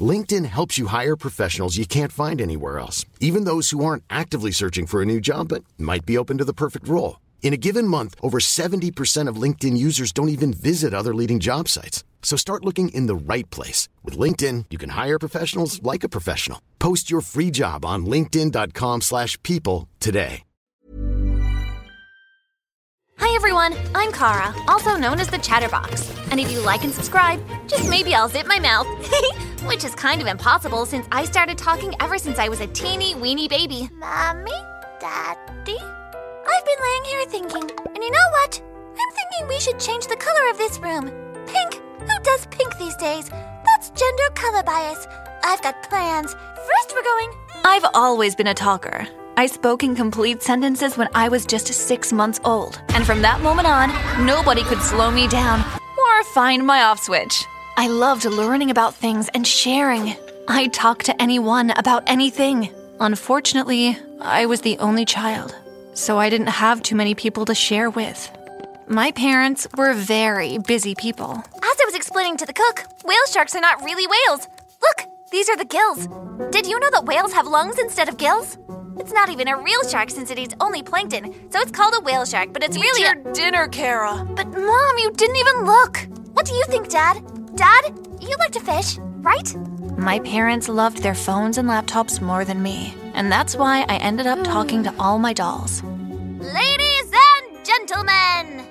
LinkedIn helps you hire professionals you can't find anywhere else, even those who aren't actively searching for a new job but might be open to the perfect role. In a given month, over 70% of LinkedIn users don't even visit other leading job sites. So start looking in the right place. With LinkedIn, you can hire professionals like a professional. Post your free job on linkedin.com slash people today. Hi everyone, I'm Kara, also known as the Chatterbox. And if you like and subscribe, just maybe I'll zip my mouth. Which is kind of impossible since I started talking ever since I was a teeny weeny baby. Mommy? Daddy? I've been laying here thinking, and you know what? I'm thinking we should change the color of this room. Pink? Who does pink these days? That's gender color bias. I've got plans. First, we're going. I've always been a talker. I spoke in complete sentences when I was just six months old. And from that moment on, nobody could slow me down or find my off switch. I loved learning about things and sharing. I talked to anyone about anything. Unfortunately, I was the only child, so I didn't have too many people to share with. My parents were very busy people. As I was explaining to the cook, whale sharks are not really whales. Look, these are the gills. Did you know that whales have lungs instead of gills? It's not even a real shark since it eats only plankton, so it's called a whale shark, but it's Eat really your a. dinner, Kara. But mom, you didn't even look. What do you think, Dad? Dad, you like to fish, right? My parents loved their phones and laptops more than me, and that's why I ended up talking to all my dolls. Ladies and gentlemen,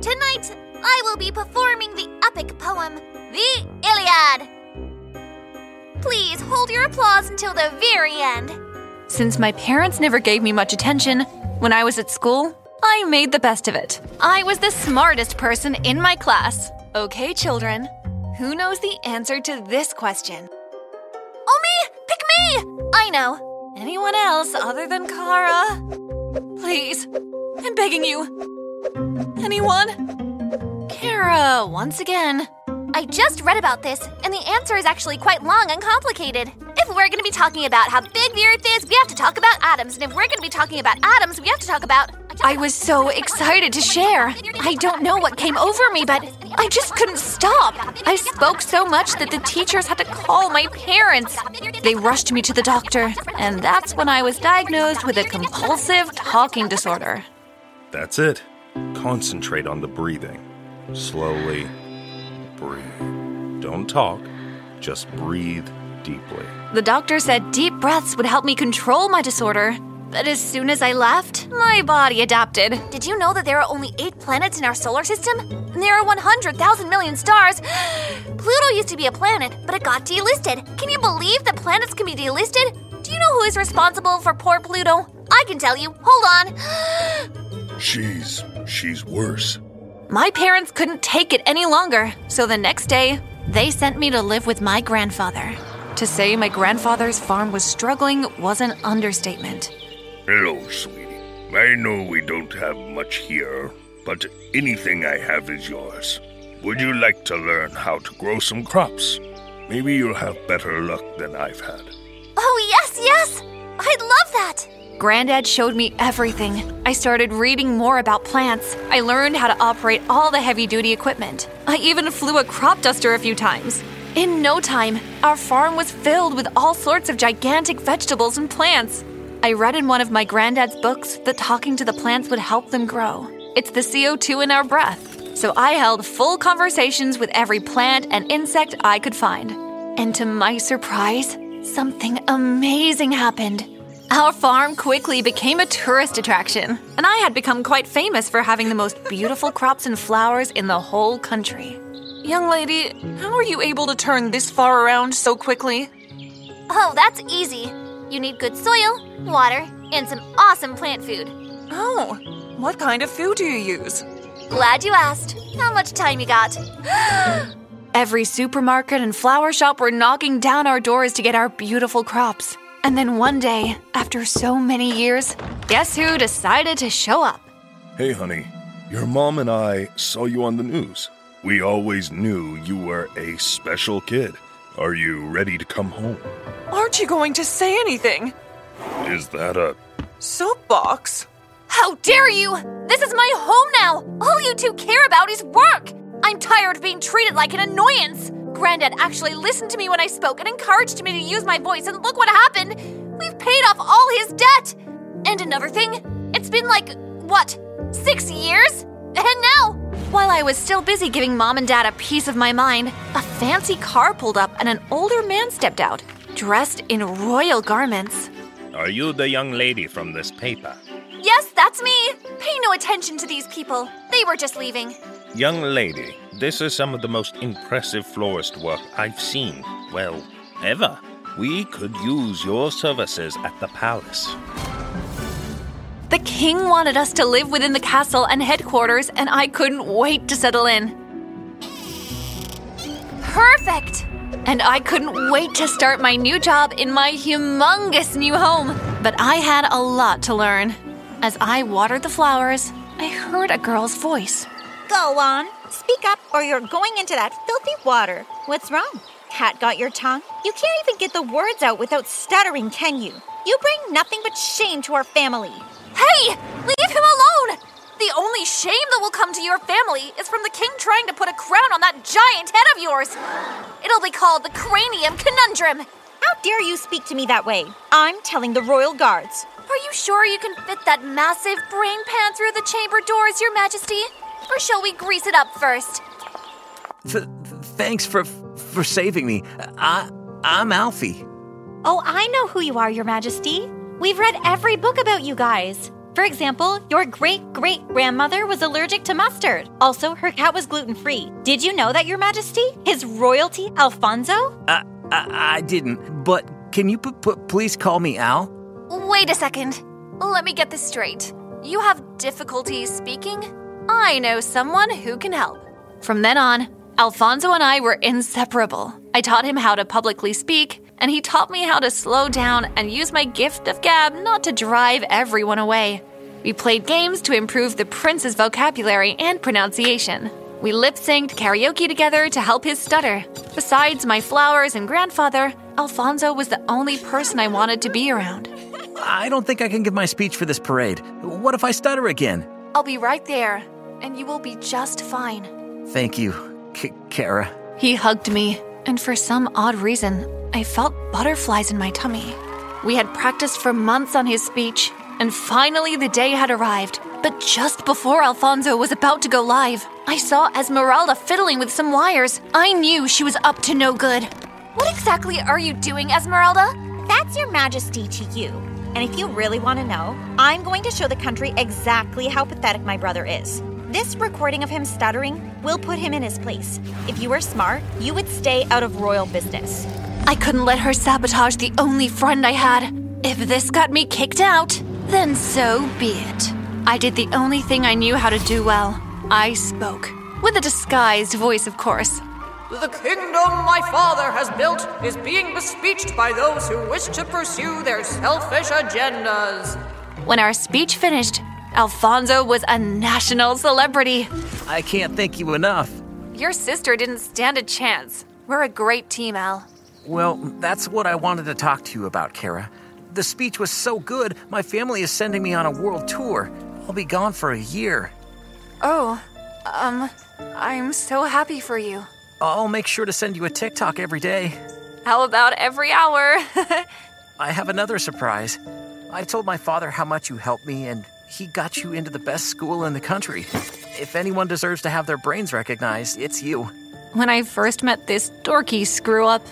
tonight I will be performing the epic poem, The Iliad. Please hold your applause until the very end. Since my parents never gave me much attention when I was at school, I made the best of it. I was the smartest person in my class. Okay, children, who knows the answer to this question? Oh, me! Pick me! I know. Anyone else other than Kara? Please, I'm begging you. Anyone? Kara, once again. I just read about this, and the answer is actually quite long and complicated. If we're going to be talking about how big the Earth is, we have to talk about atoms, and if we're going to be talking about atoms, we have to talk about. I was so excited to share. I don't know what came over me, but I just couldn't stop. I spoke so much that the teachers had to call my parents. They rushed me to the doctor, and that's when I was diagnosed with a compulsive talking disorder. That's it. Concentrate on the breathing. Slowly breathe. Don't talk, just breathe deeply. The doctor said deep breaths would help me control my disorder. But as soon as I left, my body adapted. Did you know that there are only eight planets in our solar system? And there are 100,000 million stars. Pluto used to be a planet, but it got delisted. Can you believe that planets can be delisted? Do you know who is responsible for poor Pluto? I can tell you. Hold on. She's. she's worse. My parents couldn't take it any longer, so the next day, they sent me to live with my grandfather. To say my grandfather's farm was struggling was an understatement. Hello, sweetie. I know we don't have much here, but anything I have is yours. Would you like to learn how to grow some crops? Maybe you'll have better luck than I've had. Oh, yes, yes! I'd love that! Granddad showed me everything. I started reading more about plants. I learned how to operate all the heavy duty equipment. I even flew a crop duster a few times. In no time, our farm was filled with all sorts of gigantic vegetables and plants. I read in one of my granddad's books that talking to the plants would help them grow. It's the CO2 in our breath. So I held full conversations with every plant and insect I could find. And to my surprise, something amazing happened. Our farm quickly became a tourist attraction, and I had become quite famous for having the most beautiful crops and flowers in the whole country. Young lady, how are you able to turn this far around so quickly? Oh, that's easy. You need good soil, water, and some awesome plant food. Oh, what kind of food do you use? Glad you asked. How much time you got? Every supermarket and flower shop were knocking down our doors to get our beautiful crops. And then one day, after so many years, guess who decided to show up? Hey, honey, your mom and I saw you on the news. We always knew you were a special kid. Are you ready to come home? Aren't you going to say anything? Is that a. Soapbox? How dare you! This is my home now! All you two care about is work! I'm tired of being treated like an annoyance! Granddad actually listened to me when I spoke and encouraged me to use my voice, and look what happened! We've paid off all his debt! And another thing, it's been like, what, six years? And now, while I was still busy giving mom and dad a piece of my mind, a fancy car pulled up and an older man stepped out, dressed in royal garments. Are you the young lady from this paper? Yes, that's me! Pay no attention to these people. They were just leaving. Young lady, this is some of the most impressive florist work I've seen, well, ever. We could use your services at the palace. The king wanted us to live within the castle and headquarters, and I couldn't wait to settle in. Perfect! And I couldn't wait to start my new job in my humongous new home. But I had a lot to learn. As I watered the flowers, I heard a girl's voice. Go on, speak up, or you're going into that filthy water. What's wrong? Cat got your tongue? You can't even get the words out without stuttering, can you? You bring nothing but shame to our family. Hey! Leave him alone! The only shame that will come to your family is from the king trying to put a crown on that giant head of yours. It'll be called the Cranium Conundrum. How dare you speak to me that way? I'm telling the royal guards. Are you sure you can fit that massive brain pan through the chamber doors, Your Majesty? Or shall we grease it up first? Th- thanks for for saving me. I I'm Alfie. Oh, I know who you are, Your Majesty. We've read every book about you guys. For example, your great great grandmother was allergic to mustard. Also, her cat was gluten free. Did you know that, Your Majesty? His royalty, Alfonso? I I, I didn't. But can you p- p- please call me Al? Wait a second. Let me get this straight. You have difficulty speaking? I know someone who can help. From then on, Alfonso and I were inseparable. I taught him how to publicly speak, and he taught me how to slow down and use my gift of gab not to drive everyone away. We played games to improve the prince's vocabulary and pronunciation. We lip synced karaoke together to help his stutter. Besides my flowers and grandfather, Alfonso was the only person I wanted to be around. I don't think I can give my speech for this parade. What if I stutter again? I'll be right there, and you will be just fine. Thank you, K- Kara. He hugged me, and for some odd reason, I felt butterflies in my tummy. We had practiced for months on his speech, and finally the day had arrived. But just before Alfonso was about to go live, I saw Esmeralda fiddling with some wires. I knew she was up to no good. What exactly are you doing, Esmeralda? That's Your Majesty to you. And if you really want to know, I'm going to show the country exactly how pathetic my brother is. This recording of him stuttering will put him in his place. If you were smart, you would stay out of royal business. I couldn't let her sabotage the only friend I had. If this got me kicked out, then so be it. I did the only thing I knew how to do well. I spoke. With a disguised voice, of course. The kingdom my father has built is being bespeeched by those who wish to pursue their selfish agendas. When our speech finished, Alfonso was a national celebrity. I can't thank you enough. Your sister didn't stand a chance. We're a great team, Al. Well, that's what I wanted to talk to you about, Kara. The speech was so good, my family is sending me on a world tour. I'll be gone for a year. Oh, um, I'm so happy for you. I'll make sure to send you a TikTok every day. How about every hour? I have another surprise. I told my father how much you helped me, and he got you into the best school in the country. If anyone deserves to have their brains recognized, it's you. when I first met this dorky screw up,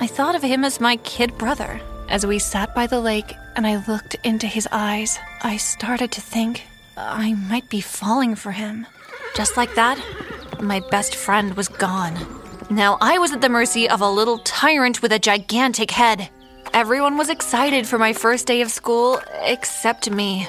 I thought of him as my kid brother. As we sat by the lake, and I looked into his eyes, I started to think I might be falling for him. Just like that, my best friend was gone. Now I was at the mercy of a little tyrant with a gigantic head. Everyone was excited for my first day of school, except me.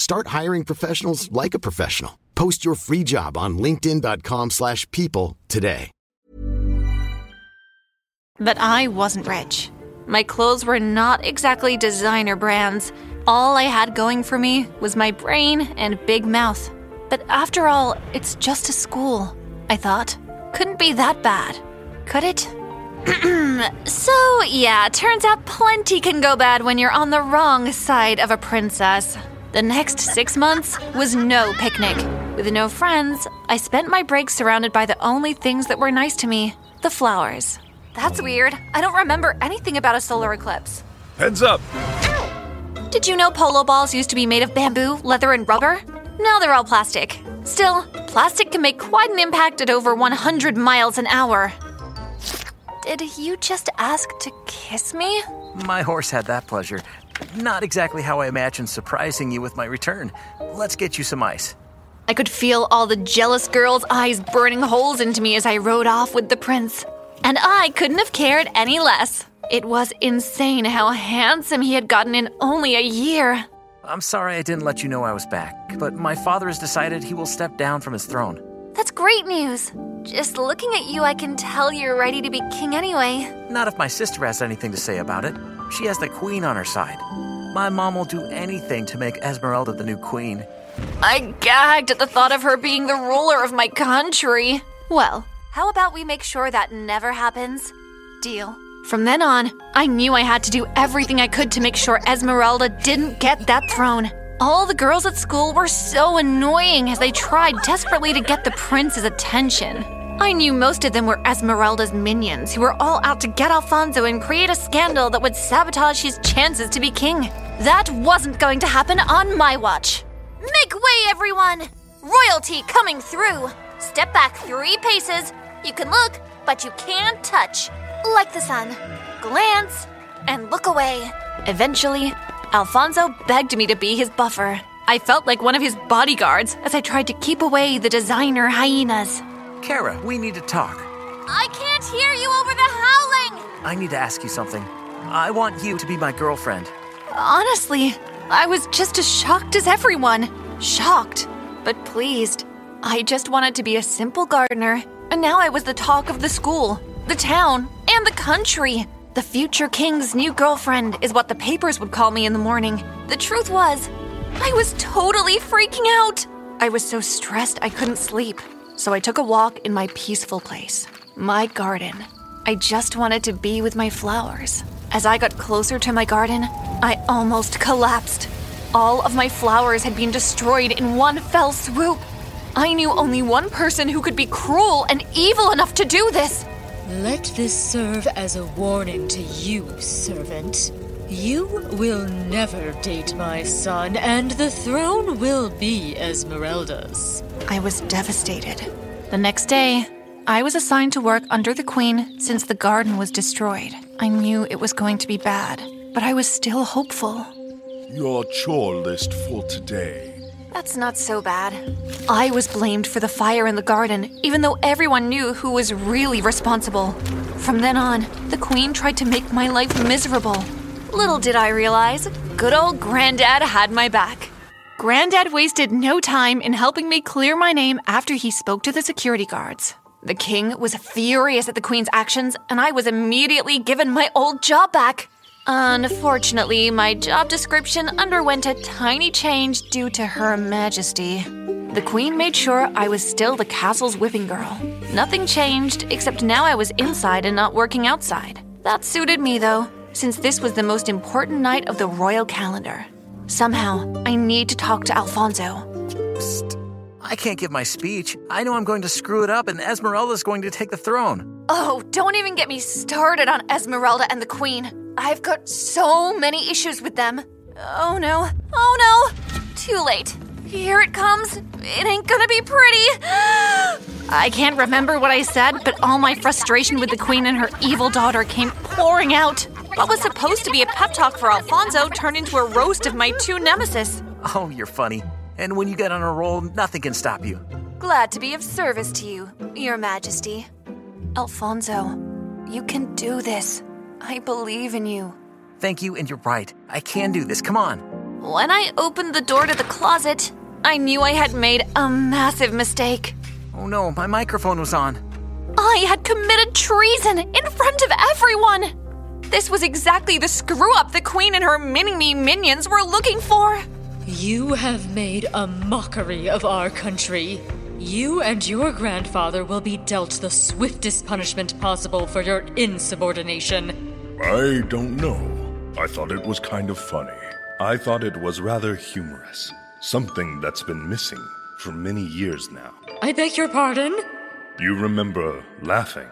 Start hiring professionals like a professional. Post your free job on linkedin.com/people slash people today. But I wasn't rich. My clothes were not exactly designer brands. All I had going for me was my brain and big mouth. But after all, it's just a school, I thought. Couldn't be that bad, could it? so, yeah, turns out plenty can go bad when you're on the wrong side of a princess. The next six months was no picnic. With no friends, I spent my breaks surrounded by the only things that were nice to me the flowers. That's weird. I don't remember anything about a solar eclipse. Heads up! Ow! Did you know polo balls used to be made of bamboo, leather, and rubber? Now they're all plastic. Still, plastic can make quite an impact at over 100 miles an hour. Did you just ask to kiss me? My horse had that pleasure. Not exactly how I imagined surprising you with my return. Let's get you some ice. I could feel all the jealous girls' eyes burning holes into me as I rode off with the prince. And I couldn't have cared any less. It was insane how handsome he had gotten in only a year. I'm sorry I didn't let you know I was back, but my father has decided he will step down from his throne. That's great news. Just looking at you, I can tell you're ready to be king anyway. Not if my sister has anything to say about it. She has the queen on her side. My mom will do anything to make Esmeralda the new queen. I gagged at the thought of her being the ruler of my country. Well, how about we make sure that never happens? Deal. From then on, I knew I had to do everything I could to make sure Esmeralda didn't get that throne. All the girls at school were so annoying as they tried desperately to get the prince's attention. I knew most of them were Esmeralda's minions who were all out to get Alfonso and create a scandal that would sabotage his chances to be king. That wasn't going to happen on my watch. Make way, everyone! Royalty coming through! Step back three paces. You can look, but you can't touch. Like the sun. Glance and look away. Eventually, Alfonso begged me to be his buffer. I felt like one of his bodyguards as I tried to keep away the designer hyenas. Kara, we need to talk. I can't hear you over the howling! I need to ask you something. I want you to be my girlfriend. Honestly, I was just as shocked as everyone. Shocked, but pleased. I just wanted to be a simple gardener, and now I was the talk of the school, the town, and the country. The future king's new girlfriend is what the papers would call me in the morning. The truth was, I was totally freaking out. I was so stressed I couldn't sleep, so I took a walk in my peaceful place, my garden. I just wanted to be with my flowers. As I got closer to my garden, I almost collapsed. All of my flowers had been destroyed in one fell swoop. I knew only one person who could be cruel and evil enough to do this. Let this serve as a warning to you, servant. You will never date my son, and the throne will be Esmeralda's. I was devastated. The next day, I was assigned to work under the queen since the garden was destroyed. I knew it was going to be bad, but I was still hopeful. Your chore list for today. That's not so bad. I was blamed for the fire in the garden, even though everyone knew who was really responsible. From then on, the queen tried to make my life miserable. Little did I realize, good old Granddad had my back. Granddad wasted no time in helping me clear my name after he spoke to the security guards. The king was furious at the queen's actions, and I was immediately given my old job back. Unfortunately, my job description underwent a tiny change due to Her Majesty. The Queen made sure I was still the castle's whipping girl. Nothing changed, except now I was inside and not working outside. That suited me, though, since this was the most important night of the royal calendar. Somehow, I need to talk to Alfonso. Psst. I can't give my speech. I know I'm going to screw it up, and Esmeralda's going to take the throne. Oh, don't even get me started on Esmeralda and the Queen. I've got so many issues with them. Oh no, oh no! Too late. Here it comes. It ain't gonna be pretty. I can't remember what I said, but all my frustration with the Queen and her evil daughter came pouring out. What was supposed to be a pep talk for Alfonso turned into a roast of my two nemesis. Oh, you're funny. And when you get on a roll, nothing can stop you. Glad to be of service to you, Your Majesty. Alfonso, you can do this. I believe in you. Thank you, and you're right. I can do this. Come on. When I opened the door to the closet, I knew I had made a massive mistake. Oh no, my microphone was on. I had committed treason in front of everyone. This was exactly the screw up the Queen and her mini me minions were looking for. You have made a mockery of our country. You and your grandfather will be dealt the swiftest punishment possible for your insubordination. I don't know. I thought it was kind of funny. I thought it was rather humorous. Something that's been missing for many years now. I beg your pardon? You remember laughing,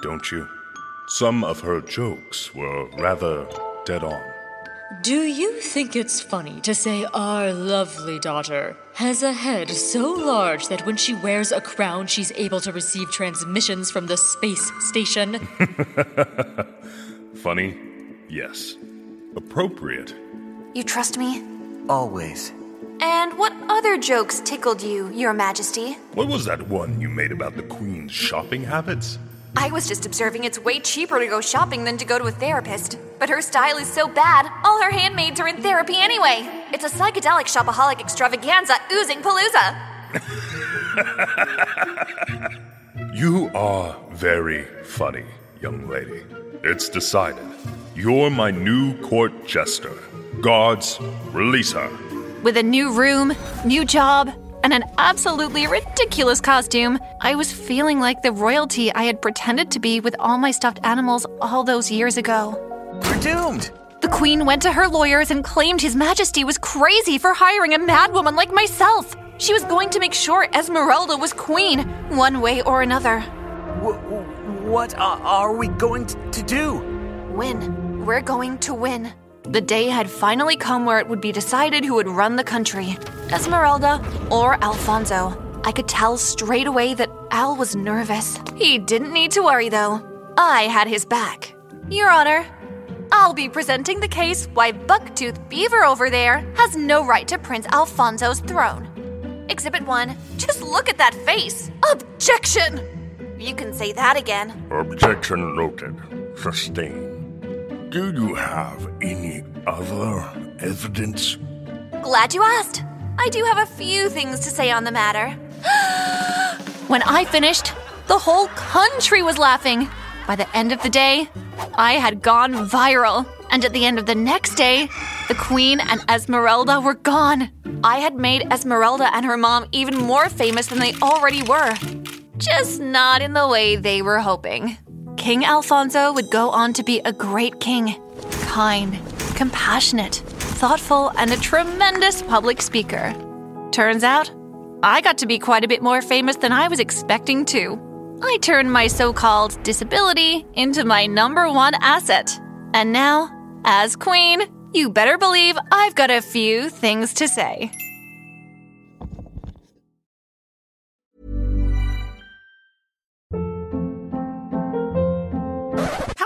don't you? Some of her jokes were rather dead on. Do you think it's funny to say our lovely daughter has a head so large that when she wears a crown, she's able to receive transmissions from the space station? Funny? Yes. Appropriate? You trust me? Always. And what other jokes tickled you, Your Majesty? What was that one you made about the Queen's shopping habits? I was just observing it's way cheaper to go shopping than to go to a therapist. But her style is so bad, all her handmaids are in therapy anyway. It's a psychedelic shopaholic extravaganza oozing palooza. you are very funny, young lady. It's decided. You're my new court jester. Guards, release her. With a new room, new job, and an absolutely ridiculous costume, I was feeling like the royalty I had pretended to be with all my stuffed animals all those years ago. We're doomed! The queen went to her lawyers and claimed His Majesty was crazy for hiring a madwoman like myself. She was going to make sure Esmeralda was queen, one way or another. W- what are we going to do? Win. We're going to win. The day had finally come where it would be decided who would run the country Esmeralda or Alfonso. I could tell straight away that Al was nervous. He didn't need to worry, though. I had his back. Your Honor, I'll be presenting the case why Bucktooth Beaver over there has no right to Prince Alfonso's throne. Exhibit 1. Just look at that face. Objection! You can say that again. Objection noted. Sustained. Do you have any other evidence? Glad you asked. I do have a few things to say on the matter. when I finished, the whole country was laughing. By the end of the day, I had gone viral. And at the end of the next day, the Queen and Esmeralda were gone. I had made Esmeralda and her mom even more famous than they already were. Just not in the way they were hoping. King Alfonso would go on to be a great king kind, compassionate, thoughtful, and a tremendous public speaker. Turns out, I got to be quite a bit more famous than I was expecting to. I turned my so called disability into my number one asset. And now, as queen, you better believe I've got a few things to say.